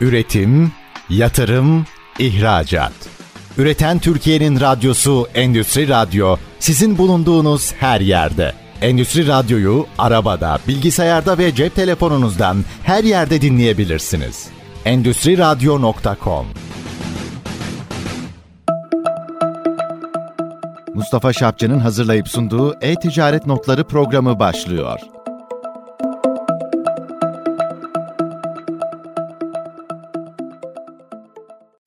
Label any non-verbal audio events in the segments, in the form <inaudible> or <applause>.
Üretim, yatırım, ihracat. Üreten Türkiye'nin radyosu Endüstri Radyo sizin bulunduğunuz her yerde. Endüstri Radyo'yu arabada, bilgisayarda ve cep telefonunuzdan her yerde dinleyebilirsiniz. Endüstri Radyo.com Mustafa Şapçı'nın hazırlayıp sunduğu E-Ticaret Notları programı başlıyor.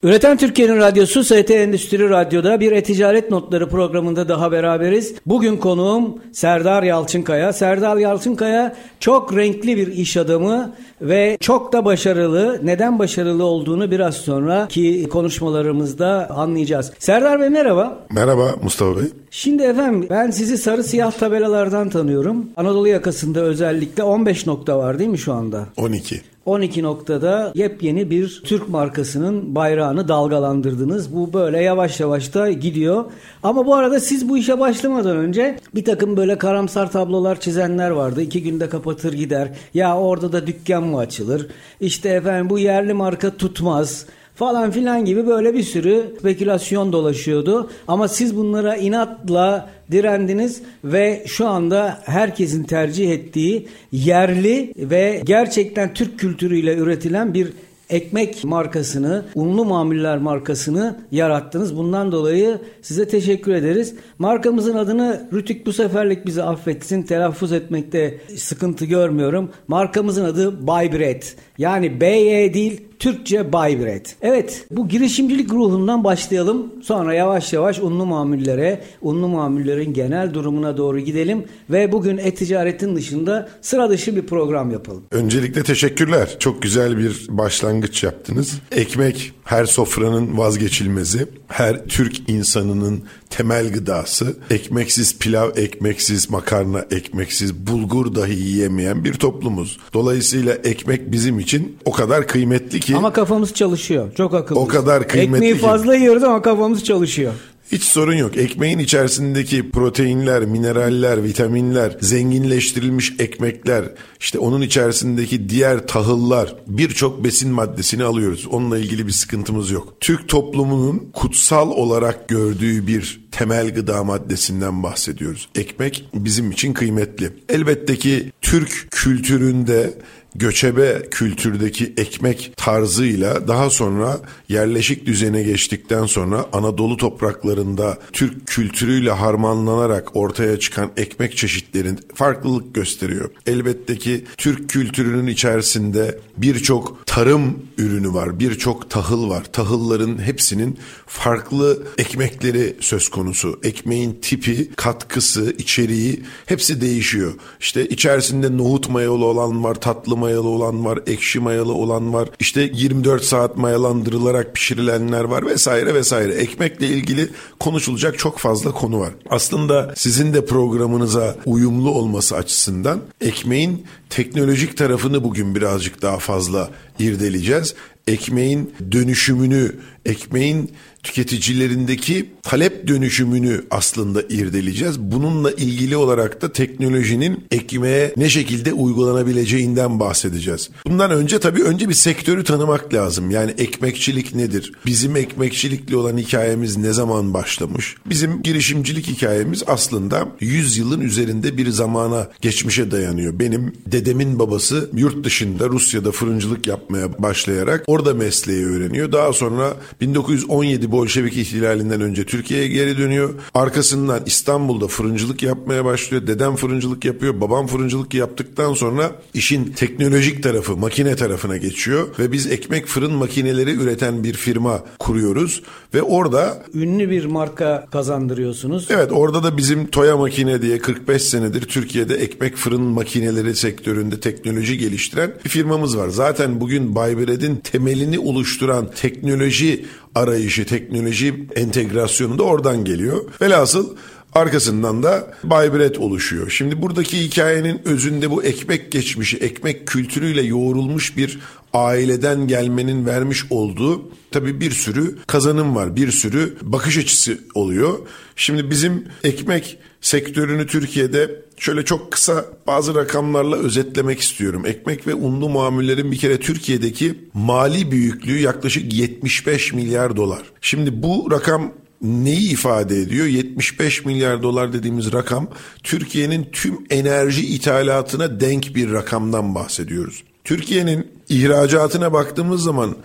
Üreten Türkiye'nin radyosu ST Endüstri Radyo'da bir e-ticaret notları programında daha beraberiz. Bugün konuğum Serdar Yalçınkaya. Serdar Yalçınkaya çok renkli bir iş adamı ve çok da başarılı. Neden başarılı olduğunu biraz sonra ki konuşmalarımızda anlayacağız. Serdar Bey merhaba. Merhaba Mustafa Bey. Şimdi efendim ben sizi sarı siyah tabelalardan tanıyorum. Anadolu yakasında özellikle 15 nokta var değil mi şu anda? 12. 12 noktada yepyeni bir Türk markasının bayrağını dalgalandırdınız. Bu böyle yavaş yavaş da gidiyor. Ama bu arada siz bu işe başlamadan önce bir takım böyle karamsar tablolar çizenler vardı. İki günde kapatır gider. Ya orada da dükkan mı açılır? İşte efendim bu yerli marka tutmaz falan filan gibi böyle bir sürü spekülasyon dolaşıyordu. Ama siz bunlara inatla direndiniz ve şu anda herkesin tercih ettiği yerli ve gerçekten Türk kültürüyle üretilen bir ekmek markasını, unlu mamuller markasını yarattınız. Bundan dolayı size teşekkür ederiz. Markamızın adını Rütük bu seferlik bizi affetsin. Telaffuz etmekte sıkıntı görmüyorum. Markamızın adı Baybred. Yani BY değil Türkçe Baybret. Evet bu girişimcilik ruhundan başlayalım. Sonra yavaş yavaş unlu mamullere, unlu mamullerin genel durumuna doğru gidelim. Ve bugün e-ticaretin dışında sıra dışı bir program yapalım. Öncelikle teşekkürler. Çok güzel bir başlangıç yaptınız. Ekmek her sofranın vazgeçilmezi. Her Türk insanının temel gıdası. Ekmeksiz pilav, ekmeksiz makarna, ekmeksiz bulgur dahi yiyemeyen bir toplumuz. Dolayısıyla ekmek bizim için o kadar kıymetli ki. Ama kafamız çalışıyor. Çok akıllı. O kadar kıymetli Ekmeği ki. fazla yiyoruz ama kafamız çalışıyor. Hiç sorun yok. Ekmeğin içerisindeki proteinler, mineraller, vitaminler, zenginleştirilmiş ekmekler, işte onun içerisindeki diğer tahıllar, birçok besin maddesini alıyoruz. Onunla ilgili bir sıkıntımız yok. Türk toplumunun kutsal olarak gördüğü bir temel gıda maddesinden bahsediyoruz. Ekmek bizim için kıymetli. Elbette ki Türk kültüründe göçebe kültürdeki ekmek tarzıyla daha sonra yerleşik düzene geçtikten sonra Anadolu topraklarında Türk kültürüyle harmanlanarak ortaya çıkan ekmek çeşitlerin farklılık gösteriyor. Elbette ki Türk kültürünün içerisinde birçok tarım ürünü var, birçok tahıl var. Tahılların hepsinin farklı ekmekleri söz konusu. Ekmeğin tipi, katkısı, içeriği hepsi değişiyor. İşte içerisinde nohut mayalı olan var, tatlı mayalı olan var, ekşi mayalı olan var. İşte 24 saat mayalandırılarak pişirilenler var vesaire vesaire. Ekmekle ilgili konuşulacak çok fazla konu var. Aslında sizin de programınıza uyumlu olması açısından ekmeğin teknolojik tarafını bugün birazcık daha fazla irdeleyeceğiz. Ekmeğin dönüşümünü, ekmeğin tüketicilerindeki talep dönüşümünü aslında irdeleyeceğiz. Bununla ilgili olarak da teknolojinin ekmeğe ne şekilde uygulanabileceğinden bahsedeceğiz. Bundan önce tabii önce bir sektörü tanımak lazım. Yani ekmekçilik nedir? Bizim ekmekçilikle olan hikayemiz ne zaman başlamış? Bizim girişimcilik hikayemiz aslında 100 yılın üzerinde bir zamana geçmişe dayanıyor. Benim dedemin babası yurt dışında Rusya'da fırıncılık yapmaya başlayarak orada mesleği öğreniyor. Daha sonra 1917 Bolşevik ihtilalinden önce Türkiye'ye geri dönüyor. Arkasından İstanbul'da fırıncılık yapmaya başlıyor. Dedem fırıncılık yapıyor. Babam fırıncılık yaptıktan sonra işin teknolojik tarafı, makine tarafına geçiyor. Ve biz ekmek fırın makineleri üreten bir firma kuruyoruz. Ve orada... Ünlü bir marka kazandırıyorsunuz. Evet orada da bizim Toya Makine diye 45 senedir Türkiye'de ekmek fırın makineleri sektöründe teknoloji geliştiren bir firmamız var. Zaten bugün Baybred'in temelini oluşturan teknoloji arayışı, teknoloji entegrasyonu da oradan geliyor. Velhasıl Arkasından da Baybret oluşuyor. Şimdi buradaki hikayenin özünde bu ekmek geçmişi, ekmek kültürüyle yoğrulmuş bir aileden gelmenin vermiş olduğu tabii bir sürü kazanım var. Bir sürü bakış açısı oluyor. Şimdi bizim ekmek sektörünü Türkiye'de şöyle çok kısa bazı rakamlarla özetlemek istiyorum. Ekmek ve unlu mamullerin bir kere Türkiye'deki mali büyüklüğü yaklaşık 75 milyar dolar. Şimdi bu rakam neyi ifade ediyor? 75 milyar dolar dediğimiz rakam Türkiye'nin tüm enerji ithalatına denk bir rakamdan bahsediyoruz. Türkiye'nin ihracatına baktığımız zaman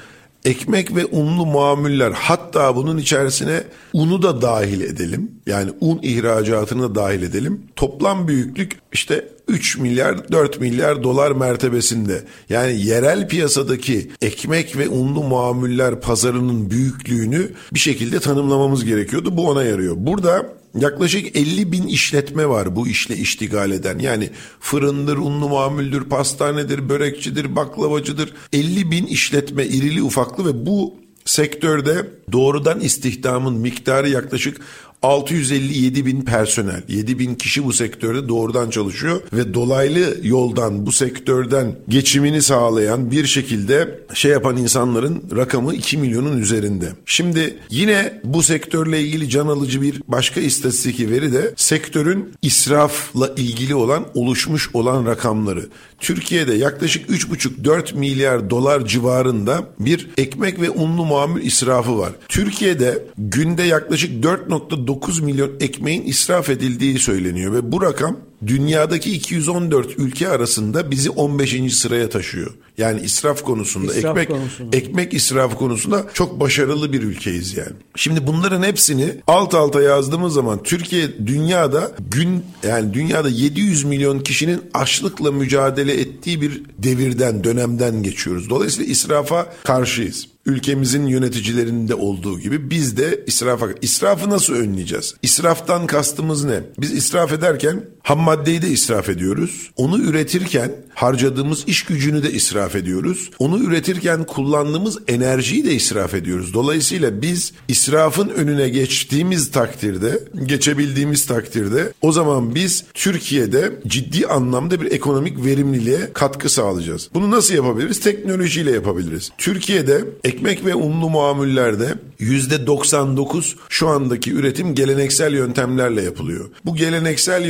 ekmek ve unlu mamuller hatta bunun içerisine unu da dahil edelim. Yani un ihracatını da dahil edelim. Toplam büyüklük işte 3 milyar 4 milyar dolar mertebesinde. Yani yerel piyasadaki ekmek ve unlu mamuller pazarının büyüklüğünü bir şekilde tanımlamamız gerekiyordu. Bu ona yarıyor. Burada Yaklaşık 50 bin işletme var bu işle iştigal eden. Yani fırındır, unlu mamuldür, pastanedir, börekçidir, baklavacıdır. 50 bin işletme irili ufaklı ve bu sektörde doğrudan istihdamın miktarı yaklaşık 657 bin personel, 7 bin kişi bu sektörde doğrudan çalışıyor ve dolaylı yoldan bu sektörden geçimini sağlayan bir şekilde şey yapan insanların rakamı 2 milyonun üzerinde. Şimdi yine bu sektörle ilgili can alıcı bir başka istatistik veri de sektörün israfla ilgili olan oluşmuş olan rakamları. Türkiye'de yaklaşık 3,5-4 milyar dolar civarında bir ekmek ve unlu mamul israfı var. Türkiye'de günde yaklaşık 4.9 milyon ekmeğin israf edildiği söyleniyor ve bu rakam dünyadaki 214 ülke arasında bizi 15. sıraya taşıyor. Yani israf konusunda, İsraf ekmek konusunda. ekmek israfı konusunda çok başarılı bir ülkeyiz yani. Şimdi bunların hepsini alt alta yazdığımız zaman Türkiye dünyada gün yani dünyada 700 milyon kişinin açlıkla mücadele ettiği bir devirden, dönemden geçiyoruz. Dolayısıyla israfa karşıyız ülkemizin yöneticilerinde olduğu gibi biz de israfa israfı nasıl önleyeceğiz? İsraftan kastımız ne? Biz israf ederken ham maddeyi de israf ediyoruz. Onu üretirken harcadığımız iş gücünü de israf ediyoruz. Onu üretirken kullandığımız enerjiyi de israf ediyoruz. Dolayısıyla biz israfın önüne geçtiğimiz takdirde, geçebildiğimiz takdirde o zaman biz Türkiye'de ciddi anlamda bir ekonomik verimliliğe katkı sağlayacağız. Bunu nasıl yapabiliriz? Teknolojiyle yapabiliriz. Türkiye'de ekmek ve unlu mamullerde %99 şu andaki üretim geleneksel yöntemlerle yapılıyor. Bu geleneksel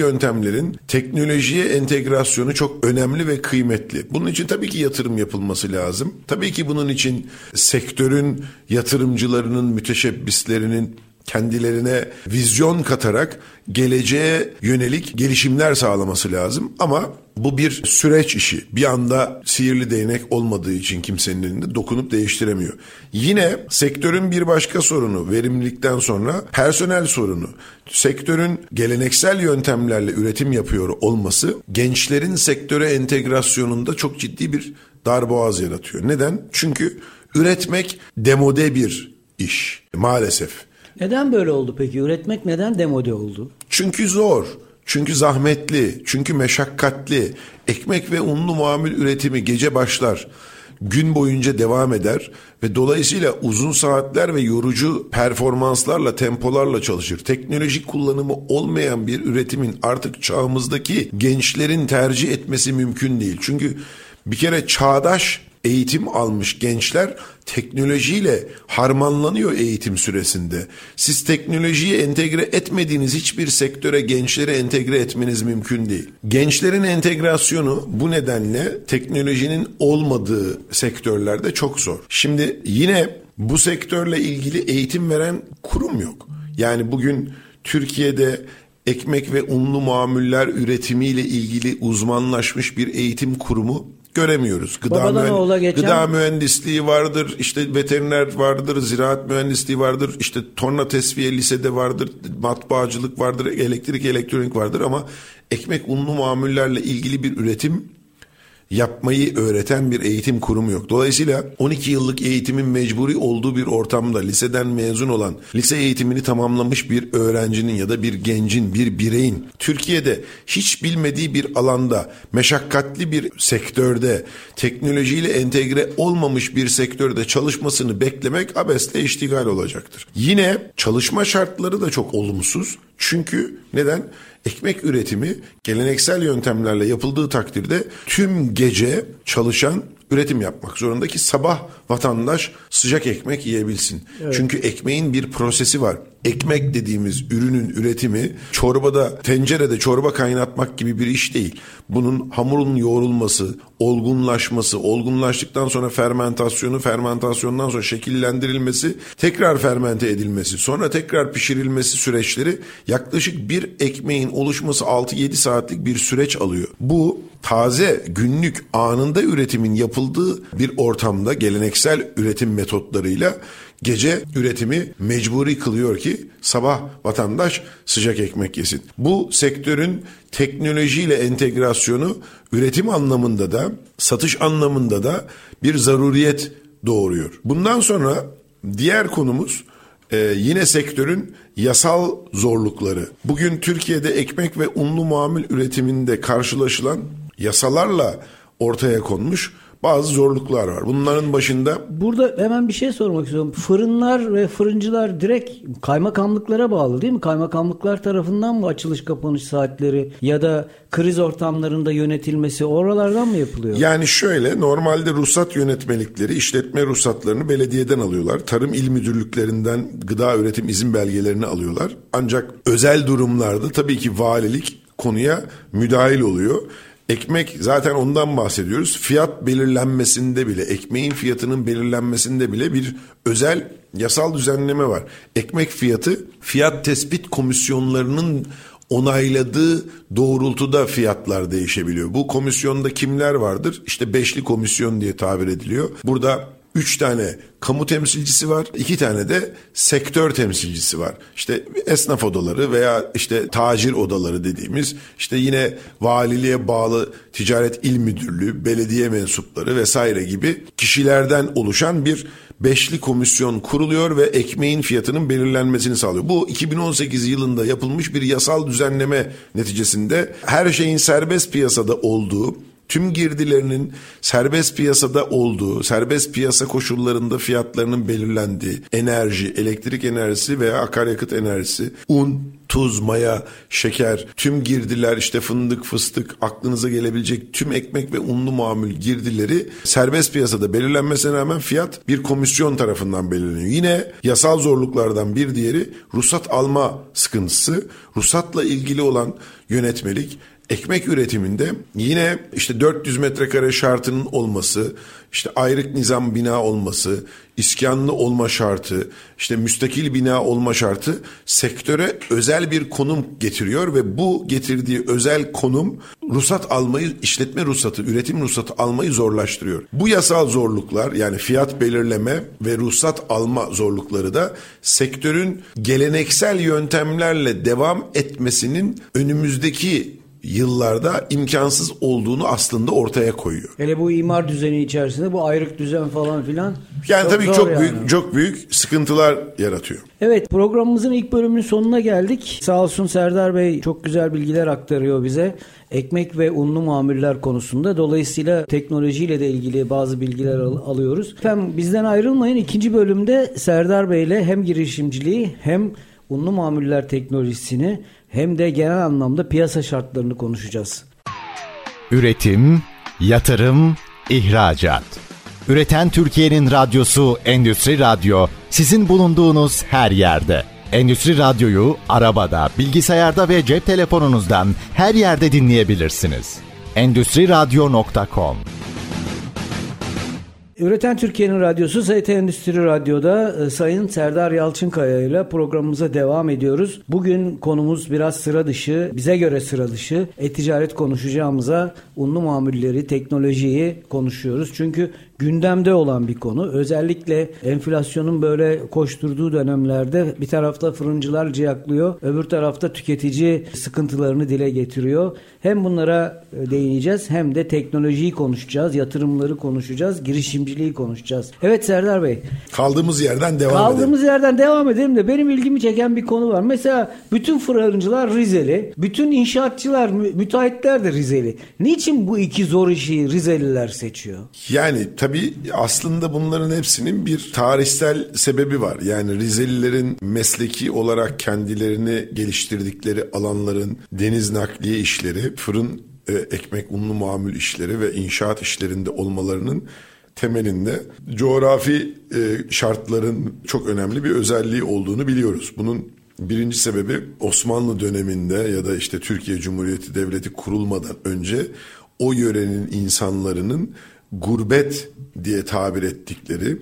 yöntemlerin teknolojiye entegrasyonu çok önemli ve kıymetli. Bunun için tabii ki yatırım yapılması lazım. Tabii ki bunun için sektörün yatırımcılarının, müteşebbislerinin kendilerine vizyon katarak geleceğe yönelik gelişimler sağlaması lazım. Ama bu bir süreç işi. Bir anda sihirli değnek olmadığı için kimsenin elinde dokunup değiştiremiyor. Yine sektörün bir başka sorunu verimlilikten sonra personel sorunu. Sektörün geleneksel yöntemlerle üretim yapıyor olması gençlerin sektöre entegrasyonunda çok ciddi bir darboğaz yaratıyor. Neden? Çünkü üretmek demode bir iş maalesef. Neden böyle oldu peki? Üretmek neden demode oldu? Çünkü zor. Çünkü zahmetli, çünkü meşakkatli. Ekmek ve unlu mamul üretimi gece başlar. Gün boyunca devam eder ve dolayısıyla uzun saatler ve yorucu performanslarla, tempolarla çalışır. Teknolojik kullanımı olmayan bir üretimin artık çağımızdaki gençlerin tercih etmesi mümkün değil. Çünkü bir kere çağdaş eğitim almış gençler teknolojiyle harmanlanıyor eğitim süresinde. Siz teknolojiyi entegre etmediğiniz hiçbir sektöre gençleri entegre etmeniz mümkün değil. Gençlerin entegrasyonu bu nedenle teknolojinin olmadığı sektörlerde çok zor. Şimdi yine bu sektörle ilgili eğitim veren kurum yok. Yani bugün Türkiye'de ekmek ve unlu mamuller üretimiyle ilgili uzmanlaşmış bir eğitim kurumu göremiyoruz. Gıda, Babadan mühen- oğula geçen- gıda mühendisliği vardır, işte veteriner vardır, ziraat mühendisliği vardır, işte torna tesviye lisede vardır, matbaacılık vardır, elektrik elektronik vardır ama ekmek unlu mamullerle ilgili bir üretim yapmayı öğreten bir eğitim kurumu yok. Dolayısıyla 12 yıllık eğitimin mecburi olduğu bir ortamda liseden mezun olan, lise eğitimini tamamlamış bir öğrencinin ya da bir gencin, bir bireyin Türkiye'de hiç bilmediği bir alanda, meşakkatli bir sektörde, teknolojiyle entegre olmamış bir sektörde çalışmasını beklemek abesle iştigal olacaktır. Yine çalışma şartları da çok olumsuz. Çünkü neden? Ekmek üretimi geleneksel yöntemlerle yapıldığı takdirde tüm gece çalışan üretim yapmak zorunda ki sabah vatandaş sıcak ekmek yiyebilsin. Evet. Çünkü ekmeğin bir prosesi var. Ekmek dediğimiz ürünün üretimi çorbada, tencerede çorba kaynatmak gibi bir iş değil. Bunun hamurun yoğrulması, olgunlaşması, olgunlaştıktan sonra fermentasyonu, fermentasyondan sonra şekillendirilmesi, tekrar fermente edilmesi, sonra tekrar pişirilmesi süreçleri yaklaşık bir ekmeğin oluşması 6-7 saatlik bir süreç alıyor. Bu taze günlük anında üretimin yapıldığı bir ortamda geleneksel üretim metotlarıyla gece üretimi mecburi kılıyor ki sabah vatandaş sıcak ekmek yesin. Bu sektörün teknolojiyle entegrasyonu üretim anlamında da satış anlamında da bir zaruriyet doğuruyor. Bundan sonra diğer konumuz ee, yine sektörün yasal zorlukları. Bugün Türkiye'de ekmek ve unlu mamul üretiminde karşılaşılan yasalarla ortaya konmuş bazı zorluklar var. Bunların başında... Burada hemen bir şey sormak istiyorum. Fırınlar ve fırıncılar direkt kaymakamlıklara bağlı değil mi? Kaymakamlıklar tarafından mı açılış kapanış saatleri ya da kriz ortamlarında yönetilmesi oralardan mı yapılıyor? Yani şöyle normalde ruhsat yönetmelikleri işletme ruhsatlarını belediyeden alıyorlar. Tarım il müdürlüklerinden gıda üretim izin belgelerini alıyorlar. Ancak özel durumlarda tabii ki valilik konuya müdahil oluyor. Ekmek zaten ondan bahsediyoruz. Fiyat belirlenmesinde bile, ekmeğin fiyatının belirlenmesinde bile bir özel yasal düzenleme var. Ekmek fiyatı fiyat tespit komisyonlarının onayladığı doğrultuda fiyatlar değişebiliyor. Bu komisyonda kimler vardır? İşte beşli komisyon diye tabir ediliyor. Burada üç tane kamu temsilcisi var. iki tane de sektör temsilcisi var. İşte esnaf odaları veya işte tacir odaları dediğimiz işte yine valiliğe bağlı ticaret il müdürlüğü, belediye mensupları vesaire gibi kişilerden oluşan bir beşli komisyon kuruluyor ve ekmeğin fiyatının belirlenmesini sağlıyor. Bu 2018 yılında yapılmış bir yasal düzenleme neticesinde her şeyin serbest piyasada olduğu tüm girdilerinin serbest piyasada olduğu, serbest piyasa koşullarında fiyatlarının belirlendiği enerji, elektrik enerjisi veya akaryakıt enerjisi, un, tuz, maya, şeker, tüm girdiler işte fındık, fıstık, aklınıza gelebilecek tüm ekmek ve unlu mamul girdileri serbest piyasada belirlenmesine rağmen fiyat bir komisyon tarafından belirleniyor. Yine yasal zorluklardan bir diğeri ruhsat alma sıkıntısı. Ruhsatla ilgili olan yönetmelik ekmek üretiminde yine işte 400 metrekare şartının olması, işte ayrık nizam bina olması, iskanlı olma şartı, işte müstakil bina olma şartı sektöre özel bir konum getiriyor ve bu getirdiği özel konum ruhsat almayı, işletme ruhsatı, üretim ruhsatı almayı zorlaştırıyor. Bu yasal zorluklar yani fiyat belirleme ve ruhsat alma zorlukları da sektörün geleneksel yöntemlerle devam etmesinin önümüzdeki yıllarda imkansız olduğunu aslında ortaya koyuyor. Hele bu imar düzeni içerisinde bu ayrık düzen falan filan. Yani çok tabii çok yani. büyük çok büyük sıkıntılar yaratıyor. Evet programımızın ilk bölümünün sonuna geldik. Sağ olsun Serdar Bey çok güzel bilgiler aktarıyor bize. Ekmek ve unlu mamuller konusunda. Dolayısıyla teknolojiyle de ilgili bazı bilgiler al- alıyoruz. Efendim bizden ayrılmayın. İkinci bölümde Serdar Bey ile hem girişimciliği hem unlu mamuller teknolojisini hem de genel anlamda piyasa şartlarını konuşacağız. Üretim, yatırım, ihracat. Üreten Türkiye'nin radyosu Endüstri Radyo sizin bulunduğunuz her yerde. Endüstri Radyo'yu arabada, bilgisayarda ve cep telefonunuzdan her yerde dinleyebilirsiniz. Endüstri Radyo.com Üreten Türkiye'nin radyosu ST Endüstri Radyo'da e, Sayın Serdar Yalçınkaya ile programımıza devam ediyoruz. Bugün konumuz biraz sıra dışı, bize göre sıra dışı. E-ticaret konuşacağımıza unlu mamulleri, teknolojiyi konuşuyoruz. Çünkü gündemde olan bir konu. Özellikle enflasyonun böyle koşturduğu dönemlerde bir tarafta fırıncılar ciyaklıyor, öbür tarafta tüketici sıkıntılarını dile getiriyor. Hem bunlara e, değineceğiz hem de teknolojiyi konuşacağız, yatırımları konuşacağız, girişimciliği konuşacağız. Evet Serdar Bey. Kaldığımız yerden devam Kaldığımız edelim. Kaldığımız yerden devam edelim de benim ilgimi çeken bir konu var. Mesela bütün fırıncılar Rizeli, bütün inşaatçılar, müteahhitler de Rizeli. Niçin bu iki zor işi Rizeliler seçiyor? Yani tabii Tabii aslında bunların hepsinin bir tarihsel sebebi var. Yani Rizelilerin mesleki olarak kendilerini geliştirdikleri alanların deniz nakliye işleri, fırın e, ekmek unlu mamul işleri ve inşaat işlerinde olmalarının temelinde coğrafi e, şartların çok önemli bir özelliği olduğunu biliyoruz. Bunun birinci sebebi Osmanlı döneminde ya da işte Türkiye Cumhuriyeti Devleti kurulmadan önce o yörenin insanlarının gurbet diye tabir ettikleri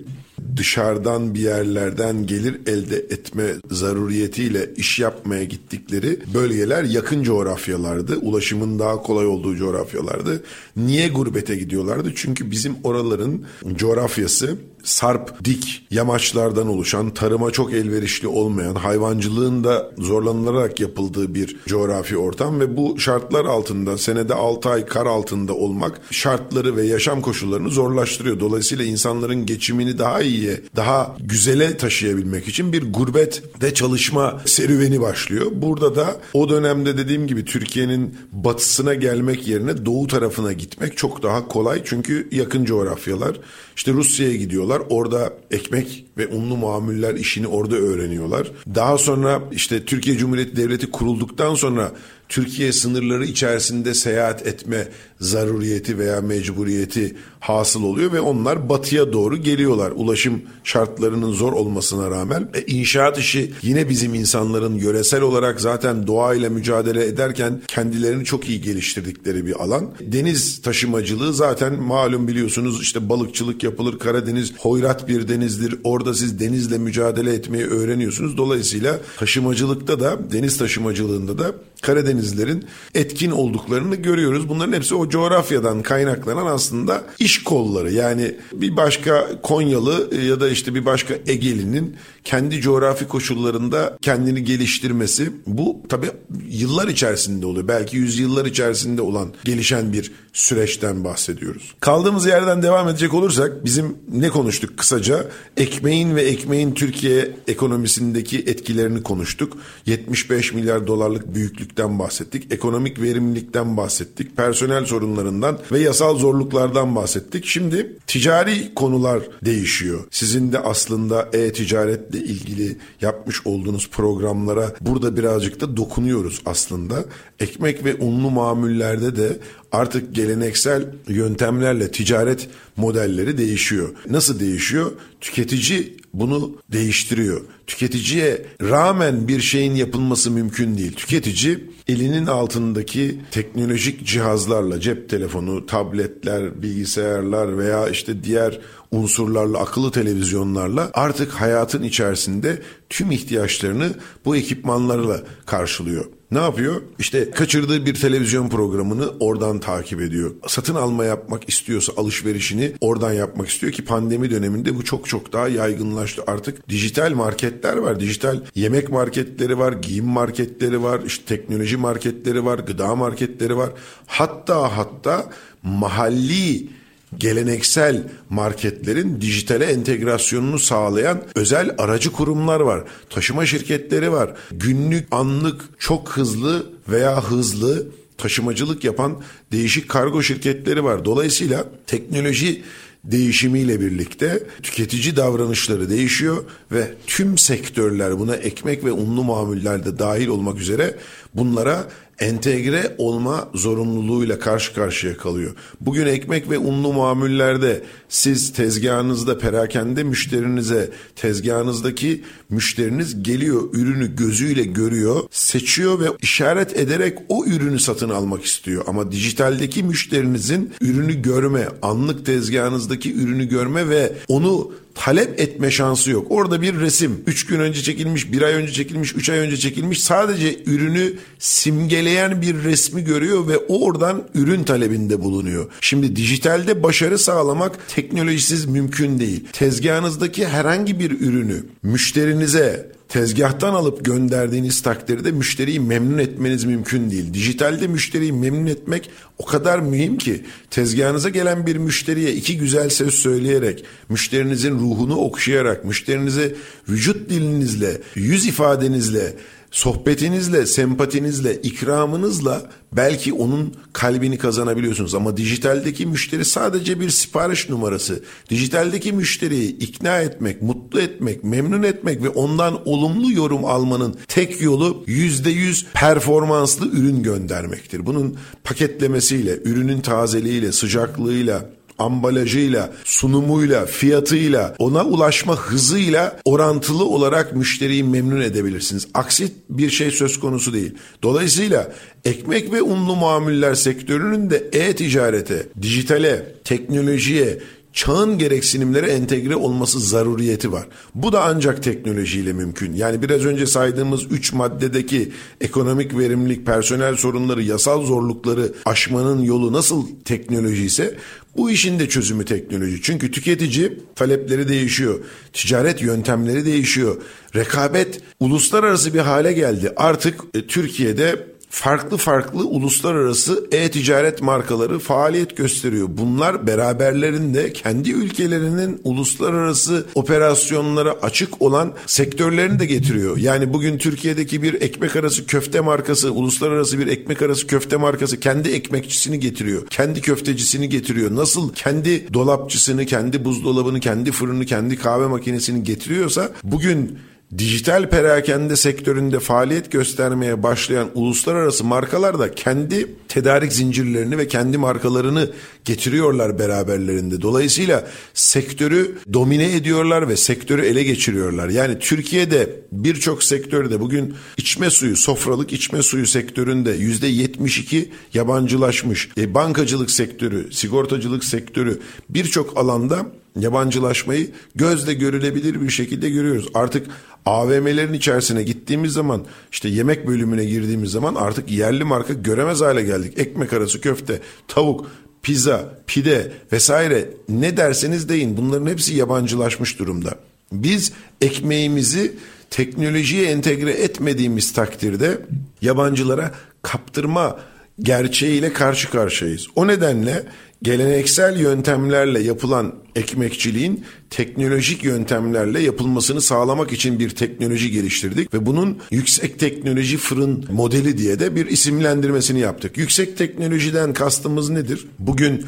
dışarıdan bir yerlerden gelir elde etme zaruriyetiyle iş yapmaya gittikleri bölgeler yakın coğrafyalardı. Ulaşımın daha kolay olduğu coğrafyalardı. Niye gurbete gidiyorlardı? Çünkü bizim oraların coğrafyası sarp, dik yamaçlardan oluşan, tarıma çok elverişli olmayan, hayvancılığın da zorlanılarak yapıldığı bir coğrafi ortam ve bu şartlar altında senede 6 ay kar altında olmak şartları ve yaşam koşullarını zorlaştırıyor. Dolayısıyla insanların geçimini daha iyiye, daha güzele taşıyabilmek için bir gurbet ve çalışma serüveni başlıyor. Burada da o dönemde dediğim gibi Türkiye'nin batısına gelmek yerine doğu tarafına gitmek çok daha kolay. Çünkü yakın coğrafyalar. İşte Rusya'ya gidiyorlar. Orada ekmek ve unlu mamuller işini orada öğreniyorlar. Daha sonra işte Türkiye Cumhuriyeti Devleti kurulduktan sonra Türkiye sınırları içerisinde seyahat etme zaruriyeti veya mecburiyeti hasıl oluyor ve onlar batıya doğru geliyorlar. Ulaşım şartlarının zor olmasına rağmen e, inşaat işi yine bizim insanların yöresel olarak zaten doğayla mücadele ederken kendilerini çok iyi geliştirdikleri bir alan. Deniz taşımacılığı zaten malum biliyorsunuz işte balıkçılık yapılır. Karadeniz hoyrat bir denizdir. Orada siz denizle mücadele etmeyi öğreniyorsunuz. Dolayısıyla taşımacılıkta da deniz taşımacılığında da Karadenizlerin etkin olduklarını görüyoruz. Bunların hepsi o coğrafyadan kaynaklanan aslında iş kolları. Yani bir başka Konyalı ya da işte bir başka Egeli'nin kendi coğrafi koşullarında kendini geliştirmesi bu tabii yıllar içerisinde oluyor. Belki yüzyıllar içerisinde olan gelişen bir süreçten bahsediyoruz. Kaldığımız yerden devam edecek olursak bizim ne konuştuk kısaca? Ekmeğin ve ekmeğin Türkiye ekonomisindeki etkilerini konuştuk. 75 milyar dolarlık büyüklükten bahsettik. Ekonomik verimlilikten bahsettik. Personel sorunlarından ve yasal zorluklardan bahsettik. Şimdi ticari konular değişiyor. Sizin de aslında e-ticaretle ilgili yapmış olduğunuz programlara burada birazcık da dokunuyoruz aslında. Ekmek ve unlu mamullerde de artık geleneksel yöntemlerle ticaret modelleri değişiyor. Nasıl değişiyor? Tüketici bunu değiştiriyor. Tüketiciye rağmen bir şeyin yapılması mümkün değil. Tüketici elinin altındaki teknolojik cihazlarla cep telefonu, tabletler, bilgisayarlar veya işte diğer unsurlarla, akıllı televizyonlarla artık hayatın içerisinde tüm ihtiyaçlarını bu ekipmanlarla karşılıyor. Ne yapıyor? İşte kaçırdığı bir televizyon programını oradan takip ediyor. Satın alma yapmak istiyorsa alışverişini oradan yapmak istiyor ki pandemi döneminde bu çok çok daha yaygınlaştı. Artık dijital marketler var. Dijital yemek marketleri var, giyim marketleri var, işte teknoloji marketleri var, gıda marketleri var. Hatta hatta mahalli geleneksel marketlerin dijitale entegrasyonunu sağlayan özel aracı kurumlar var. Taşıma şirketleri var. Günlük, anlık, çok hızlı veya hızlı taşımacılık yapan değişik kargo şirketleri var. Dolayısıyla teknoloji değişimiyle birlikte tüketici davranışları değişiyor ve tüm sektörler buna ekmek ve unlu mamuller de dahil olmak üzere bunlara entegre olma zorunluluğuyla karşı karşıya kalıyor. Bugün ekmek ve unlu mamullerde siz tezgahınızda perakende müşterinize tezgahınızdaki müşteriniz geliyor ürünü gözüyle görüyor, seçiyor ve işaret ederek o ürünü satın almak istiyor. Ama dijitaldeki müşterinizin ürünü görme, anlık tezgahınızdaki ürünü görme ve onu talep etme şansı yok. Orada bir resim 3 gün önce çekilmiş, 1 ay önce çekilmiş, 3 ay önce çekilmiş sadece ürünü simgeleyen bir resmi görüyor ve oradan ürün talebinde bulunuyor. Şimdi dijitalde başarı sağlamak teknolojisiz mümkün değil. Tezgahınızdaki herhangi bir ürünü müşterinize tezgahtan alıp gönderdiğiniz takdirde müşteriyi memnun etmeniz mümkün değil. Dijitalde müşteriyi memnun etmek o kadar mühim ki tezgahınıza gelen bir müşteriye iki güzel söz söyleyerek, müşterinizin ruhunu okşayarak, müşterinize vücut dilinizle, yüz ifadenizle sohbetinizle, sempatinizle, ikramınızla belki onun kalbini kazanabiliyorsunuz. Ama dijitaldeki müşteri sadece bir sipariş numarası. Dijitaldeki müşteriyi ikna etmek, mutlu etmek, memnun etmek ve ondan olumlu yorum almanın tek yolu %100 performanslı ürün göndermektir. Bunun paketlemesiyle, ürünün tazeliğiyle, sıcaklığıyla, ambalajıyla, sunumuyla, fiyatıyla, ona ulaşma hızıyla orantılı olarak müşteriyi memnun edebilirsiniz. Aksi bir şey söz konusu değil. Dolayısıyla ekmek ve unlu mamuller sektörünün de e-ticarete, dijitale, teknolojiye, çağın gereksinimlere entegre olması zaruriyeti var. Bu da ancak teknolojiyle mümkün. Yani biraz önce saydığımız 3 maddedeki ekonomik verimlilik, personel sorunları, yasal zorlukları aşmanın yolu nasıl teknoloji ise bu işin de çözümü teknoloji. Çünkü tüketici talepleri değişiyor. Ticaret yöntemleri değişiyor. Rekabet uluslararası bir hale geldi. Artık e, Türkiye'de farklı farklı uluslararası e-ticaret markaları faaliyet gösteriyor. Bunlar beraberlerinde kendi ülkelerinin uluslararası operasyonlara açık olan sektörlerini de getiriyor. Yani bugün Türkiye'deki bir ekmek arası köfte markası, uluslararası bir ekmek arası köfte markası kendi ekmekçisini getiriyor. Kendi köftecisini getiriyor. Nasıl kendi dolapçısını, kendi buzdolabını, kendi fırını, kendi kahve makinesini getiriyorsa bugün dijital perakende sektöründe faaliyet göstermeye başlayan uluslararası markalar da kendi tedarik zincirlerini ve kendi markalarını getiriyorlar beraberlerinde. Dolayısıyla sektörü domine ediyorlar ve sektörü ele geçiriyorlar. Yani Türkiye'de birçok sektörde bugün içme suyu, sofralık içme suyu sektöründe yüzde 72 yabancılaşmış. E, bankacılık sektörü, sigortacılık sektörü birçok alanda yabancılaşmayı gözle görülebilir bir şekilde görüyoruz. Artık AVM'lerin içerisine gittiğimiz zaman işte yemek bölümüne girdiğimiz zaman artık yerli marka göremez hale geldik. Ekmek arası köfte, tavuk, pizza, pide vesaire ne derseniz deyin bunların hepsi yabancılaşmış durumda. Biz ekmeğimizi teknolojiye entegre etmediğimiz takdirde yabancılara kaptırma gerçeğiyle karşı karşıyayız. O nedenle geleneksel yöntemlerle yapılan ekmekçiliğin teknolojik yöntemlerle yapılmasını sağlamak için bir teknoloji geliştirdik ve bunun yüksek teknoloji fırın modeli diye de bir isimlendirmesini yaptık. Yüksek teknolojiden kastımız nedir? Bugün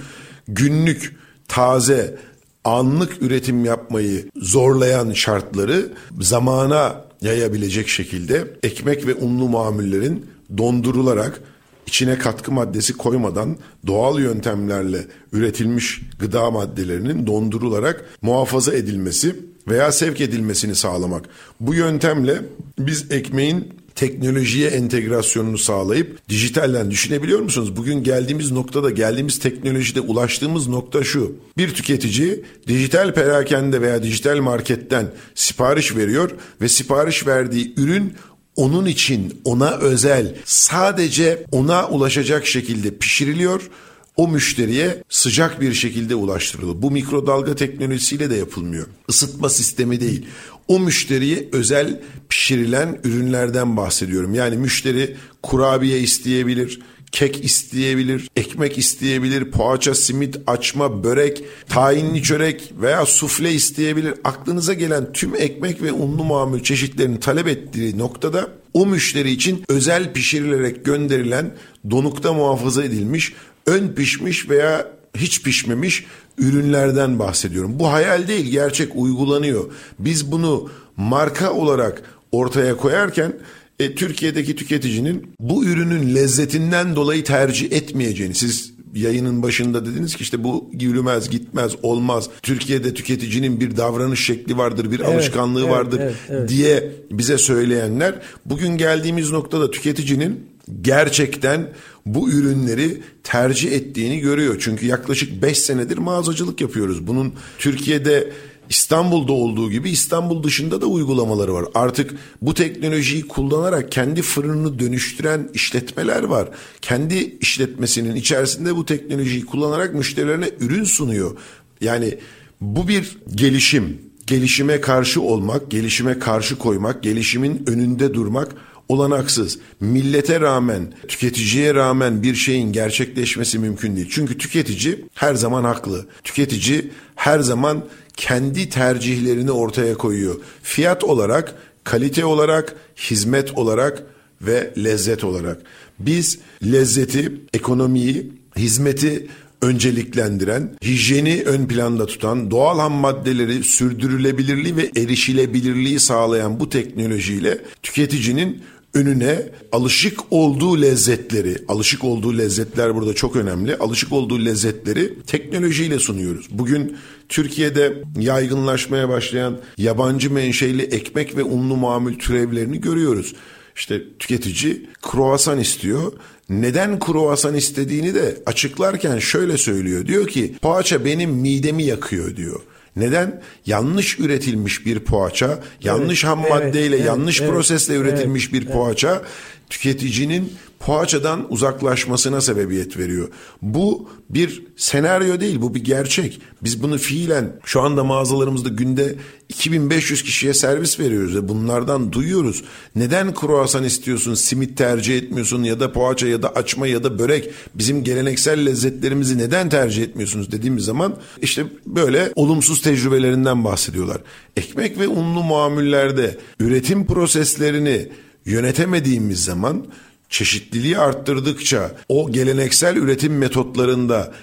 günlük, taze, anlık üretim yapmayı zorlayan şartları zamana yayabilecek şekilde ekmek ve unlu mamullerin dondurularak içine katkı maddesi koymadan doğal yöntemlerle üretilmiş gıda maddelerinin dondurularak muhafaza edilmesi veya sevk edilmesini sağlamak. Bu yöntemle biz ekmeğin teknolojiye entegrasyonunu sağlayıp dijitalden düşünebiliyor musunuz? Bugün geldiğimiz noktada geldiğimiz teknolojide ulaştığımız nokta şu. Bir tüketici dijital perakende veya dijital marketten sipariş veriyor ve sipariş verdiği ürün onun için ona özel sadece ona ulaşacak şekilde pişiriliyor o müşteriye sıcak bir şekilde ulaştırılıyor. Bu mikrodalga teknolojisiyle de yapılmıyor. Isıtma sistemi değil. O müşteriye özel pişirilen ürünlerden bahsediyorum. Yani müşteri kurabiye isteyebilir, kek isteyebilir, ekmek isteyebilir, poğaça, simit, açma, börek, tayinli çörek veya sufle isteyebilir. Aklınıza gelen tüm ekmek ve unlu mamul çeşitlerini talep ettiği noktada o müşteri için özel pişirilerek gönderilen donukta muhafaza edilmiş, ön pişmiş veya hiç pişmemiş ürünlerden bahsediyorum. Bu hayal değil, gerçek uygulanıyor. Biz bunu marka olarak ortaya koyarken e, Türkiye'deki tüketicinin bu ürünün lezzetinden dolayı tercih etmeyeceğini siz yayının başında dediniz ki işte bu yürümez, gitmez, olmaz. Türkiye'de tüketicinin bir davranış şekli vardır, bir evet, alışkanlığı evet, vardır evet, evet. diye bize söyleyenler bugün geldiğimiz noktada tüketicinin gerçekten bu ürünleri tercih ettiğini görüyor. Çünkü yaklaşık 5 senedir mağazacılık yapıyoruz. Bunun Türkiye'de İstanbul'da olduğu gibi İstanbul dışında da uygulamaları var. Artık bu teknolojiyi kullanarak kendi fırınını dönüştüren işletmeler var. Kendi işletmesinin içerisinde bu teknolojiyi kullanarak müşterilerine ürün sunuyor. Yani bu bir gelişim. Gelişime karşı olmak, gelişime karşı koymak, gelişimin önünde durmak olanaksız. Millete rağmen, tüketiciye rağmen bir şeyin gerçekleşmesi mümkün değil. Çünkü tüketici her zaman haklı. Tüketici her zaman kendi tercihlerini ortaya koyuyor. Fiyat olarak Kalite olarak, hizmet olarak ve lezzet olarak. Biz lezzeti, ekonomiyi, hizmeti önceliklendiren, hijyeni ön planda tutan, doğal ham maddeleri sürdürülebilirliği ve erişilebilirliği sağlayan bu teknolojiyle tüketicinin önüne alışık olduğu lezzetleri, alışık olduğu lezzetler burada çok önemli. Alışık olduğu lezzetleri teknolojiyle sunuyoruz. Bugün Türkiye'de yaygınlaşmaya başlayan yabancı menşeli ekmek ve unlu mamul türevlerini görüyoruz. İşte tüketici kruvasan istiyor. Neden kruvasan istediğini de açıklarken şöyle söylüyor. Diyor ki poğaça benim midemi yakıyor diyor. Neden? Yanlış üretilmiş bir poğaça, yanlış ham maddeyle, evet, yanlış evet, prosesle üretilmiş bir poğaça tüketicinin poğaçadan uzaklaşmasına sebebiyet veriyor. Bu bir senaryo değil, bu bir gerçek. Biz bunu fiilen şu anda mağazalarımızda günde 2500 kişiye servis veriyoruz ve bunlardan duyuyoruz. Neden kruvasan istiyorsun, simit tercih etmiyorsun ya da poğaça ya da açma ya da börek bizim geleneksel lezzetlerimizi neden tercih etmiyorsunuz dediğimiz zaman işte böyle olumsuz tecrübelerinden bahsediyorlar. Ekmek ve unlu mamullerde üretim proseslerini yönetemediğimiz zaman çeşitliliği arttırdıkça o geleneksel üretim metotlarında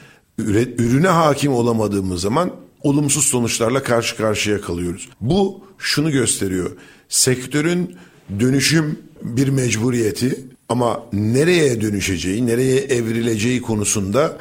ürüne hakim olamadığımız zaman olumsuz sonuçlarla karşı karşıya kalıyoruz. Bu şunu gösteriyor. Sektörün dönüşüm bir mecburiyeti ama nereye dönüşeceği, nereye evrileceği konusunda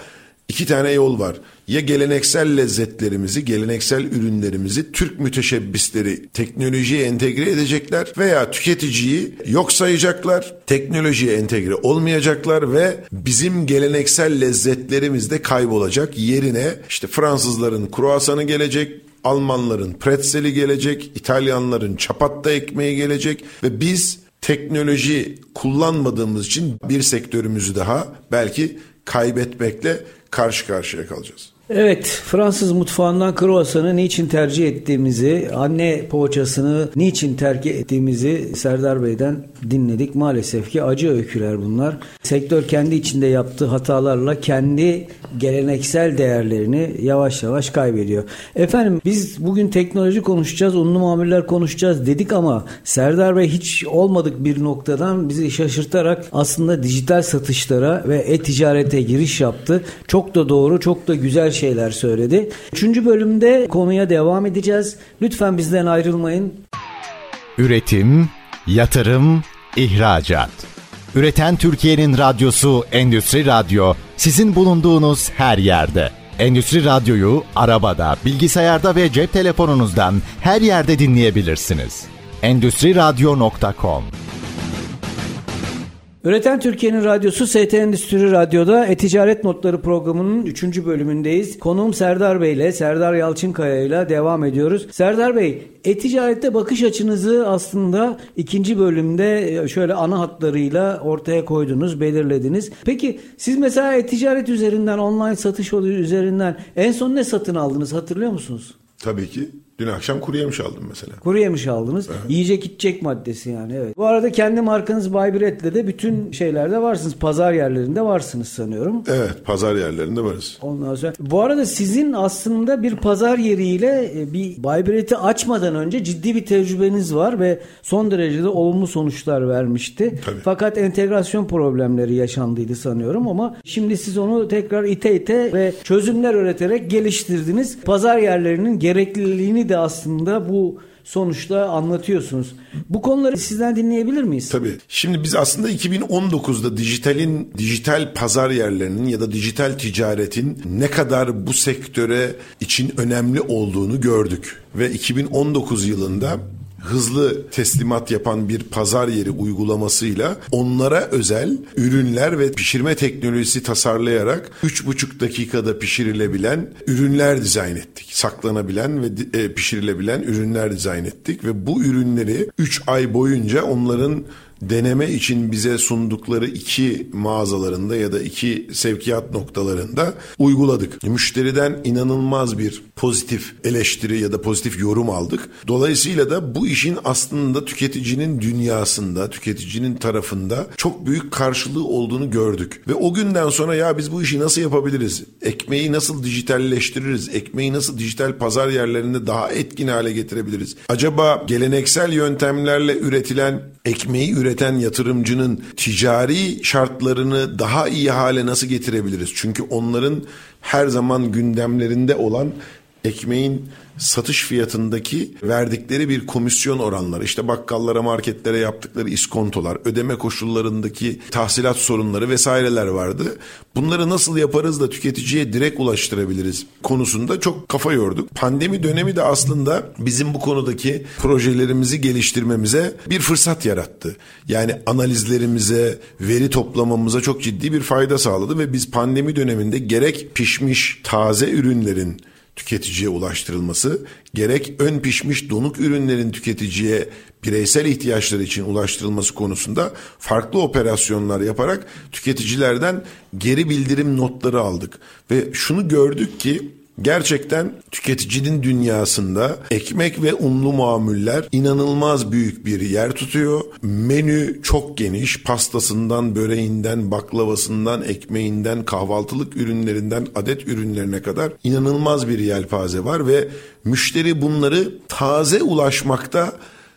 iki tane yol var. Ya geleneksel lezzetlerimizi, geleneksel ürünlerimizi Türk müteşebbisleri teknolojiye entegre edecekler veya tüketiciyi yok sayacaklar, teknolojiye entegre olmayacaklar ve bizim geleneksel lezzetlerimiz de kaybolacak. Yerine işte Fransızların kruasanı gelecek, Almanların pretzeli gelecek, İtalyanların çapatta ekmeği gelecek ve biz teknoloji kullanmadığımız için bir sektörümüzü daha belki kaybetmekle karşı karşıya kalacağız. Evet, Fransız mutfağından kruvasanı niçin tercih ettiğimizi, anne poğaçasını niçin terk ettiğimizi Serdar Bey'den dinledik. Maalesef ki acı öyküler bunlar. Sektör kendi içinde yaptığı hatalarla kendi geleneksel değerlerini yavaş yavaş kaybediyor. Efendim biz bugün teknoloji konuşacağız, unlu mamuller konuşacağız dedik ama Serdar Bey hiç olmadık bir noktadan bizi şaşırtarak aslında dijital satışlara ve e-ticarete giriş yaptı. Çok da doğru, çok da güzel şeyler söyledi. Üçüncü bölümde konuya devam edeceğiz. Lütfen bizden ayrılmayın. Üretim, yatırım, ihracat. Üreten Türkiye'nin radyosu Endüstri Radyo sizin bulunduğunuz her yerde. Endüstri Radyo'yu arabada, bilgisayarda ve cep telefonunuzdan her yerde dinleyebilirsiniz. Endüstri Radyo.com Üreten Türkiye'nin radyosu ST Endüstri Radyo'da E-Ticaret Notları programının 3. bölümündeyiz. Konuğum Serdar Bey ile Serdar Yalçınkaya ile devam ediyoruz. Serdar Bey, e-ticarette bakış açınızı aslında ikinci bölümde şöyle ana hatlarıyla ortaya koydunuz, belirlediniz. Peki siz mesela e-ticaret üzerinden, online satış üzerinden en son ne satın aldınız hatırlıyor musunuz? Tabii ki. Dün akşam kuru yemiş aldım mesela. Kuru yemiş aldınız. Evet. Yiyecek içecek maddesi yani evet. Bu arada kendi markanız Baybiret'le de bütün şeylerde varsınız. Pazar yerlerinde varsınız sanıyorum. Evet pazar yerlerinde varız. Ondan sonra bu arada sizin aslında bir pazar yeriyle e, bir Baybiret'i açmadan önce ciddi bir tecrübeniz var ve son derece de olumlu sonuçlar vermişti. Tabii. Fakat entegrasyon problemleri yaşandıydı sanıyorum ama şimdi siz onu tekrar ite ite ve çözümler üreterek geliştirdiniz. Pazar yerlerinin gerekliliğini de aslında bu sonuçta anlatıyorsunuz. Bu konuları sizden dinleyebilir miyiz? Tabii. Şimdi biz aslında 2019'da dijitalin, dijital pazar yerlerinin ya da dijital ticaretin ne kadar bu sektöre için önemli olduğunu gördük. Ve 2019 yılında hızlı teslimat yapan bir pazar yeri uygulamasıyla onlara özel ürünler ve pişirme teknolojisi tasarlayarak 3,5 dakikada pişirilebilen ürünler dizayn ettik. Saklanabilen ve e, pişirilebilen ürünler dizayn ettik ve bu ürünleri 3 ay boyunca onların deneme için bize sundukları iki mağazalarında ya da iki sevkiyat noktalarında uyguladık. Müşteriden inanılmaz bir pozitif eleştiri ya da pozitif yorum aldık. Dolayısıyla da bu işin aslında tüketicinin dünyasında, tüketicinin tarafında çok büyük karşılığı olduğunu gördük. Ve o günden sonra ya biz bu işi nasıl yapabiliriz? Ekmeği nasıl dijitalleştiririz? Ekmeği nasıl dijital pazar yerlerinde daha etkin hale getirebiliriz? Acaba geleneksel yöntemlerle üretilen ekmeği üreten yatırımcının ticari şartlarını daha iyi hale nasıl getirebiliriz? Çünkü onların her zaman gündemlerinde olan ekmeğin satış fiyatındaki verdikleri bir komisyon oranları işte bakkallara marketlere yaptıkları iskontolar ödeme koşullarındaki tahsilat sorunları vesaireler vardı. Bunları nasıl yaparız da tüketiciye direkt ulaştırabiliriz konusunda çok kafa yorduk. Pandemi dönemi de aslında bizim bu konudaki projelerimizi geliştirmemize bir fırsat yarattı. Yani analizlerimize, veri toplamamıza çok ciddi bir fayda sağladı ve biz pandemi döneminde gerek pişmiş taze ürünlerin tüketiciye ulaştırılması, gerek ön pişmiş donuk ürünlerin tüketiciye bireysel ihtiyaçları için ulaştırılması konusunda farklı operasyonlar yaparak tüketicilerden geri bildirim notları aldık. Ve şunu gördük ki Gerçekten tüketicinin dünyasında ekmek ve unlu mamuller inanılmaz büyük bir yer tutuyor. Menü çok geniş. Pastasından, böreğinden, baklavasından, ekmeğinden, kahvaltılık ürünlerinden adet ürünlerine kadar inanılmaz bir yelpaze var ve müşteri bunları taze ulaşmakta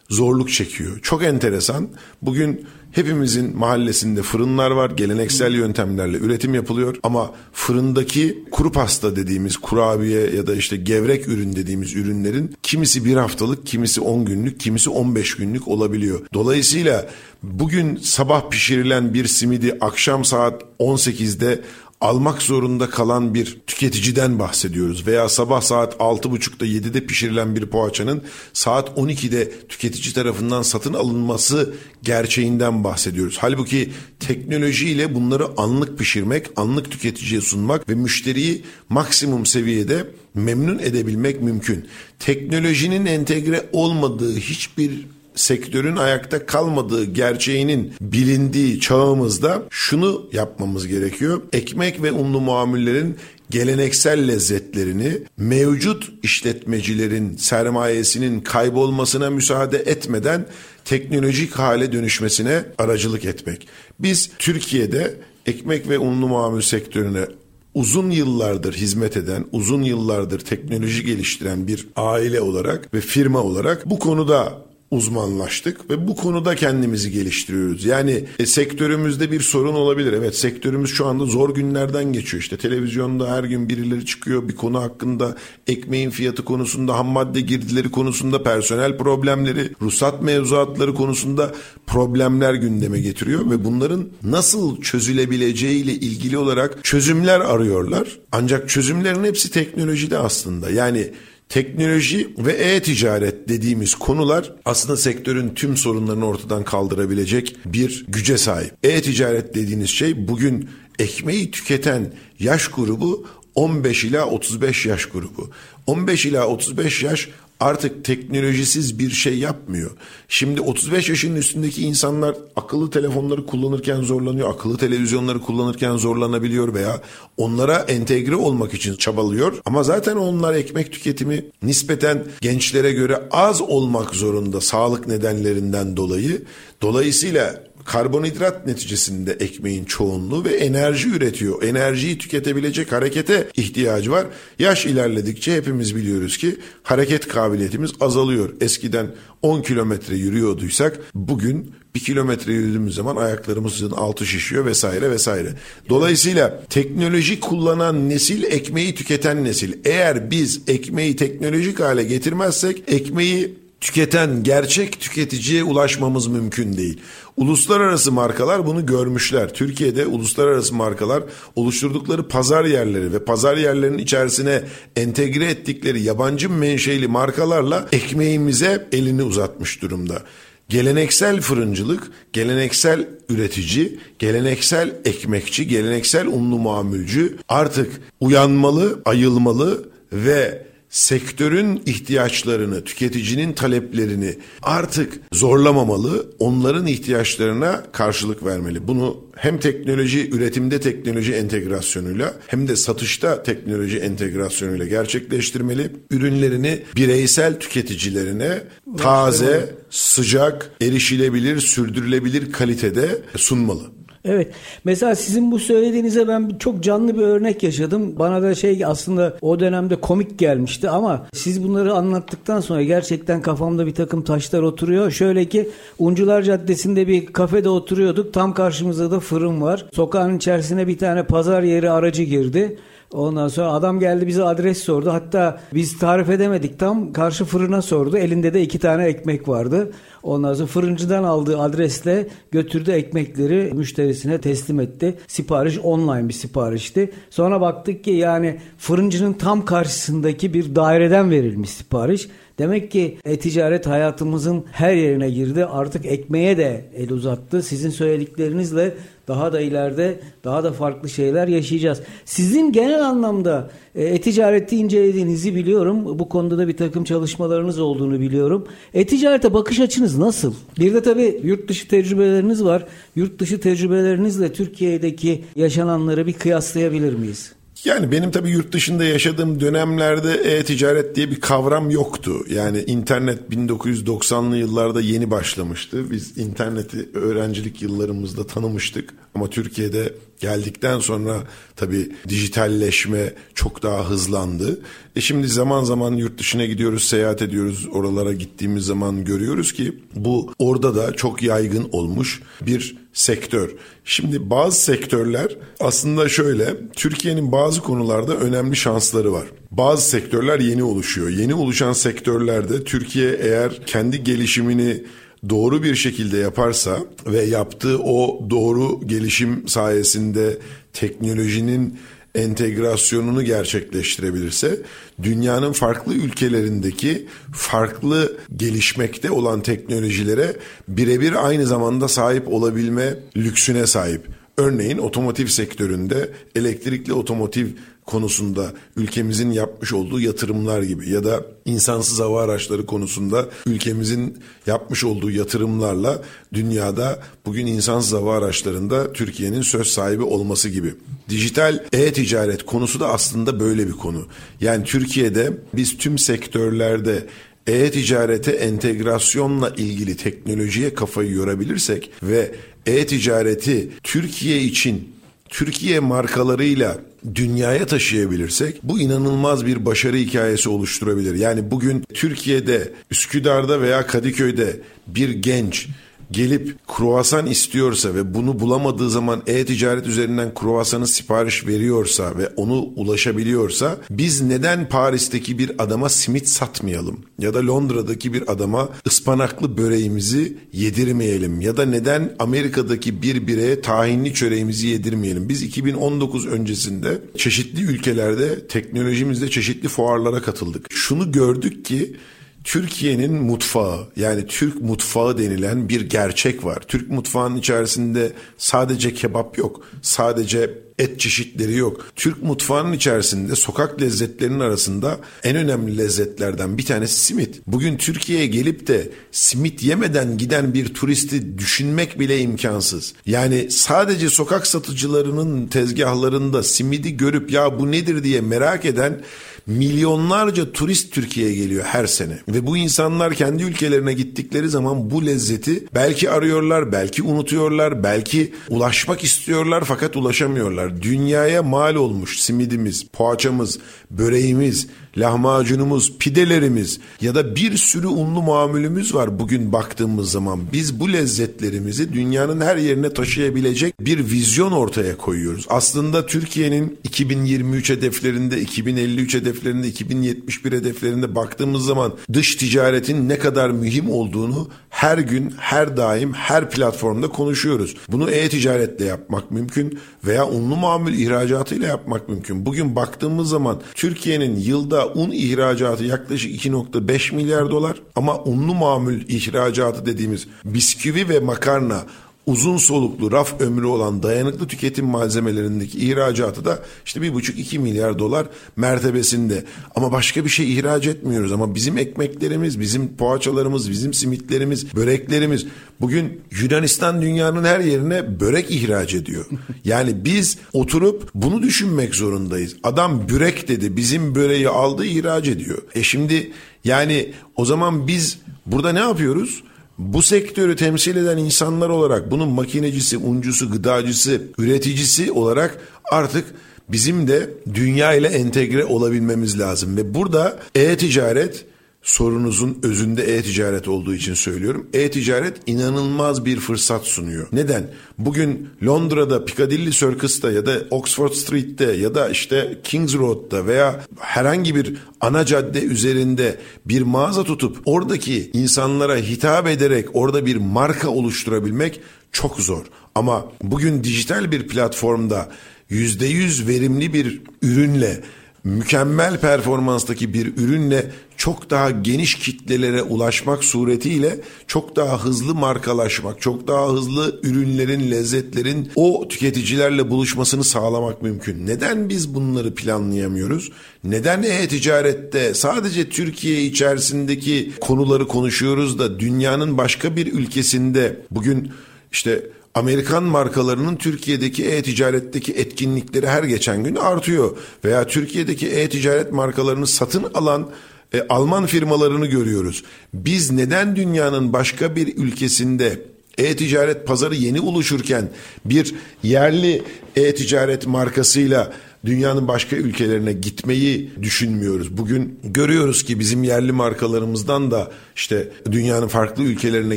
zorluk çekiyor. Çok enteresan. Bugün hepimizin mahallesinde fırınlar var. Geleneksel yöntemlerle üretim yapılıyor. Ama fırındaki kuru pasta dediğimiz kurabiye ya da işte gevrek ürün dediğimiz ürünlerin kimisi bir haftalık, kimisi 10 günlük, kimisi 15 günlük olabiliyor. Dolayısıyla bugün sabah pişirilen bir simidi akşam saat 18'de almak zorunda kalan bir tüketiciden bahsediyoruz. Veya sabah saat 6.30'da 7'de pişirilen bir poğaçanın saat 12'de tüketici tarafından satın alınması gerçeğinden bahsediyoruz. Halbuki teknolojiyle bunları anlık pişirmek, anlık tüketiciye sunmak ve müşteriyi maksimum seviyede memnun edebilmek mümkün. Teknolojinin entegre olmadığı hiçbir sektörün ayakta kalmadığı gerçeğinin bilindiği çağımızda şunu yapmamız gerekiyor. Ekmek ve unlu mamullerin geleneksel lezzetlerini mevcut işletmecilerin sermayesinin kaybolmasına müsaade etmeden teknolojik hale dönüşmesine aracılık etmek. Biz Türkiye'de ekmek ve unlu mamul sektörüne uzun yıllardır hizmet eden, uzun yıllardır teknoloji geliştiren bir aile olarak ve firma olarak bu konuda uzmanlaştık ve bu konuda kendimizi geliştiriyoruz. Yani e, sektörümüzde bir sorun olabilir. Evet sektörümüz şu anda zor günlerden geçiyor. İşte televizyonda her gün birileri çıkıyor bir konu hakkında ekmeğin fiyatı konusunda, ham madde girdileri konusunda, personel problemleri, ruhsat mevzuatları konusunda problemler gündeme getiriyor ve bunların nasıl çözülebileceği ile ilgili olarak çözümler arıyorlar. Ancak çözümlerin hepsi teknolojide aslında. Yani Teknoloji ve e-ticaret dediğimiz konular aslında sektörün tüm sorunlarını ortadan kaldırabilecek bir güce sahip. E-ticaret dediğiniz şey bugün ekmeği tüketen yaş grubu 15 ila 35 yaş grubu. 15 ila 35 yaş artık teknolojisiz bir şey yapmıyor. Şimdi 35 yaşının üstündeki insanlar akıllı telefonları kullanırken zorlanıyor, akıllı televizyonları kullanırken zorlanabiliyor veya onlara entegre olmak için çabalıyor. Ama zaten onlar ekmek tüketimi nispeten gençlere göre az olmak zorunda sağlık nedenlerinden dolayı. Dolayısıyla karbonhidrat neticesinde ekmeğin çoğunluğu ve enerji üretiyor. Enerjiyi tüketebilecek harekete ihtiyacı var. Yaş ilerledikçe hepimiz biliyoruz ki hareket kabiliyetimiz azalıyor. Eskiden 10 kilometre yürüyorduysak bugün bir kilometre yürüdüğümüz zaman ayaklarımızın altı şişiyor vesaire vesaire. Dolayısıyla teknoloji kullanan nesil ekmeği tüketen nesil. Eğer biz ekmeği teknolojik hale getirmezsek ekmeği tüketen gerçek tüketiciye ulaşmamız mümkün değil. Uluslararası markalar bunu görmüşler. Türkiye'de uluslararası markalar oluşturdukları pazar yerleri ve pazar yerlerinin içerisine entegre ettikleri yabancı menşeli markalarla ekmeğimize elini uzatmış durumda. Geleneksel fırıncılık, geleneksel üretici, geleneksel ekmekçi, geleneksel unlu mamulcü artık uyanmalı, ayılmalı ve sektörün ihtiyaçlarını, tüketicinin taleplerini artık zorlamamalı, onların ihtiyaçlarına karşılık vermeli. Bunu hem teknoloji, üretimde teknoloji entegrasyonuyla hem de satışta teknoloji entegrasyonuyla gerçekleştirmeli. Ürünlerini bireysel tüketicilerine taze, sıcak, erişilebilir, sürdürülebilir kalitede sunmalı. Evet. Mesela sizin bu söylediğinize ben çok canlı bir örnek yaşadım. Bana da şey aslında o dönemde komik gelmişti ama siz bunları anlattıktan sonra gerçekten kafamda bir takım taşlar oturuyor. Şöyle ki Uncular Caddesi'nde bir kafede oturuyorduk. Tam karşımızda da fırın var. Sokağın içerisine bir tane pazar yeri aracı girdi. Ondan sonra adam geldi bize adres sordu. Hatta biz tarif edemedik tam. Karşı fırına sordu. Elinde de iki tane ekmek vardı. Ondan sonra fırıncıdan aldığı adresle götürdü ekmekleri müşterisine teslim etti. Sipariş online bir siparişti. Sonra baktık ki yani fırıncının tam karşısındaki bir daireden verilmiş sipariş. Demek ki e-ticaret hayatımızın her yerine girdi. Artık ekmeğe de el uzattı. Sizin söylediklerinizle daha da ileride daha da farklı şeyler yaşayacağız. Sizin genel anlamda e, e-ticareti incelediğinizi biliyorum. Bu konuda da bir takım çalışmalarınız olduğunu biliyorum. E-ticarete bakış açınız nasıl? Bir de tabii yurt dışı tecrübeleriniz var. Yurt dışı tecrübelerinizle Türkiye'deki yaşananları bir kıyaslayabilir miyiz? Yani benim tabii yurt dışında yaşadığım dönemlerde e-ticaret diye bir kavram yoktu. Yani internet 1990'lı yıllarda yeni başlamıştı. Biz interneti öğrencilik yıllarımızda tanımıştık. Ama Türkiye'de geldikten sonra tabii dijitalleşme çok daha hızlandı. E şimdi zaman zaman yurt dışına gidiyoruz, seyahat ediyoruz. Oralara gittiğimiz zaman görüyoruz ki bu orada da çok yaygın olmuş bir sektör. Şimdi bazı sektörler aslında şöyle Türkiye'nin bazı konularda önemli şansları var. Bazı sektörler yeni oluşuyor. Yeni oluşan sektörlerde Türkiye eğer kendi gelişimini doğru bir şekilde yaparsa ve yaptığı o doğru gelişim sayesinde teknolojinin entegrasyonunu gerçekleştirebilirse dünyanın farklı ülkelerindeki farklı gelişmekte olan teknolojilere birebir aynı zamanda sahip olabilme lüksüne sahip. Örneğin otomotiv sektöründe elektrikli otomotiv konusunda ülkemizin yapmış olduğu yatırımlar gibi ya da insansız hava araçları konusunda ülkemizin yapmış olduğu yatırımlarla dünyada bugün insansız hava araçlarında Türkiye'nin söz sahibi olması gibi. Dijital e-ticaret konusu da aslında böyle bir konu. Yani Türkiye'de biz tüm sektörlerde e-ticarete entegrasyonla ilgili teknolojiye kafayı yorabilirsek ve e-ticareti Türkiye için Türkiye markalarıyla dünyaya taşıyabilirsek bu inanılmaz bir başarı hikayesi oluşturabilir. Yani bugün Türkiye'de Üsküdar'da veya Kadıköy'de bir genç gelip kruvasan istiyorsa ve bunu bulamadığı zaman e-ticaret üzerinden kruvasanı sipariş veriyorsa ve onu ulaşabiliyorsa biz neden Paris'teki bir adama simit satmayalım ya da Londra'daki bir adama ıspanaklı böreğimizi yedirmeyelim ya da neden Amerika'daki bir bireye tahinli çöreğimizi yedirmeyelim. Biz 2019 öncesinde çeşitli ülkelerde teknolojimizde çeşitli fuarlara katıldık. Şunu gördük ki Türkiye'nin mutfağı yani Türk mutfağı denilen bir gerçek var. Türk mutfağının içerisinde sadece kebap yok. Sadece et çeşitleri yok. Türk mutfağının içerisinde sokak lezzetlerinin arasında en önemli lezzetlerden bir tanesi simit. Bugün Türkiye'ye gelip de simit yemeden giden bir turisti düşünmek bile imkansız. Yani sadece sokak satıcılarının tezgahlarında simidi görüp ya bu nedir diye merak eden milyonlarca turist Türkiye'ye geliyor her sene. Ve bu insanlar kendi ülkelerine gittikleri zaman bu lezzeti belki arıyorlar, belki unutuyorlar, belki ulaşmak istiyorlar fakat ulaşamıyorlar. Dünyaya mal olmuş simidimiz, poğaçamız, böreğimiz, lahmacunumuz, pidelerimiz ya da bir sürü unlu mamulümüz var bugün baktığımız zaman. Biz bu lezzetlerimizi dünyanın her yerine taşıyabilecek bir vizyon ortaya koyuyoruz. Aslında Türkiye'nin 2023 hedeflerinde, 2053 hedeflerinde, 2071 hedeflerinde baktığımız zaman dış ticaretin ne kadar mühim olduğunu her gün, her daim, her platformda konuşuyoruz. Bunu e-ticaretle yapmak mümkün veya unlu mamul ihracatıyla yapmak mümkün. Bugün baktığımız zaman Türkiye'nin yılda un ihracatı yaklaşık 2.5 milyar dolar ama unlu mamul ihracatı dediğimiz bisküvi ve makarna uzun soluklu raf ömrü olan dayanıklı tüketim malzemelerindeki ihracatı da işte bir buçuk iki milyar dolar mertebesinde. Ama başka bir şey ihraç etmiyoruz ama bizim ekmeklerimiz, bizim poğaçalarımız, bizim simitlerimiz, böreklerimiz bugün Yunanistan dünyanın her yerine börek ihraç ediyor. <laughs> Yani biz oturup bunu düşünmek zorundayız. Adam börek dedi bizim böreği aldı ihraç ediyor. E şimdi yani o zaman biz burada ne yapıyoruz? Bu sektörü temsil eden insanlar olarak bunun makinecisi, uncusu, gıdacısı, üreticisi olarak artık bizim de dünya ile entegre olabilmemiz lazım. Ve burada e-ticaret sorunuzun özünde e-ticaret olduğu için söylüyorum. E-ticaret inanılmaz bir fırsat sunuyor. Neden? Bugün Londra'da Piccadilly Circus'ta ya da Oxford Street'te ya da işte Kings Road'da veya herhangi bir ana cadde üzerinde bir mağaza tutup oradaki insanlara hitap ederek orada bir marka oluşturabilmek çok zor. Ama bugün dijital bir platformda %100 verimli bir ürünle mükemmel performanstaki bir ürünle çok daha geniş kitlelere ulaşmak suretiyle çok daha hızlı markalaşmak, çok daha hızlı ürünlerin, lezzetlerin o tüketicilerle buluşmasını sağlamak mümkün. Neden biz bunları planlayamıyoruz? Neden e-ticarette sadece Türkiye içerisindeki konuları konuşuyoruz da dünyanın başka bir ülkesinde bugün işte Amerikan markalarının Türkiye'deki e-ticaretteki etkinlikleri her geçen gün artıyor. Veya Türkiye'deki e-ticaret markalarını satın alan e, Alman firmalarını görüyoruz. Biz neden dünyanın başka bir ülkesinde e-ticaret pazarı yeni oluşurken bir yerli e-ticaret markasıyla dünyanın başka ülkelerine gitmeyi düşünmüyoruz. Bugün görüyoruz ki bizim yerli markalarımızdan da işte dünyanın farklı ülkelerine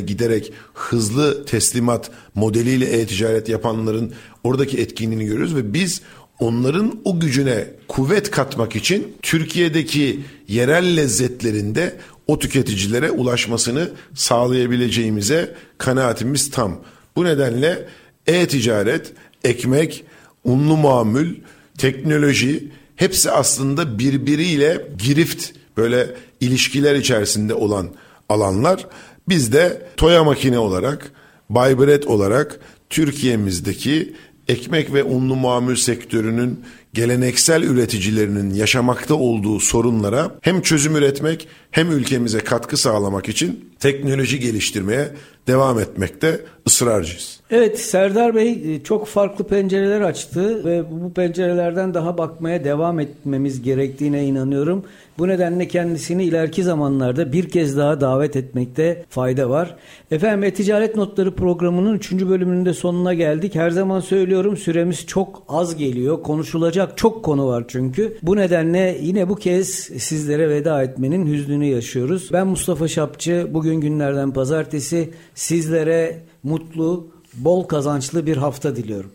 giderek hızlı teslimat modeliyle e-ticaret yapanların oradaki etkinliğini görüyoruz ve biz onların o gücüne kuvvet katmak için Türkiye'deki yerel lezzetlerinde o tüketicilere ulaşmasını sağlayabileceğimize kanaatimiz tam. Bu nedenle e-ticaret, ekmek, unlu mamül, teknoloji hepsi aslında birbiriyle girift böyle ilişkiler içerisinde olan alanlar. Biz de Toya Makine olarak, Baybret olarak Türkiye'mizdeki ekmek ve unlu mamul sektörünün geleneksel üreticilerinin yaşamakta olduğu sorunlara hem çözüm üretmek hem ülkemize katkı sağlamak için teknoloji geliştirmeye devam etmekte ısrarcıyız. Evet Serdar Bey e, çok farklı pencereler açtı ve bu pencerelerden daha bakmaya devam etmemiz gerektiğine inanıyorum. Bu nedenle kendisini ileriki zamanlarda bir kez daha davet etmekte fayda var. Efendim E-Ticaret Notları programının 3. bölümünün de sonuna geldik. Her zaman söylüyorum süremiz çok az geliyor. Konuşulacak çok konu var çünkü. Bu nedenle yine bu kez sizlere veda etmenin hüznünü yaşıyoruz. Ben Mustafa Şapçı. Bugün günlerden pazartesi sizlere mutlu, bol kazançlı bir hafta diliyorum.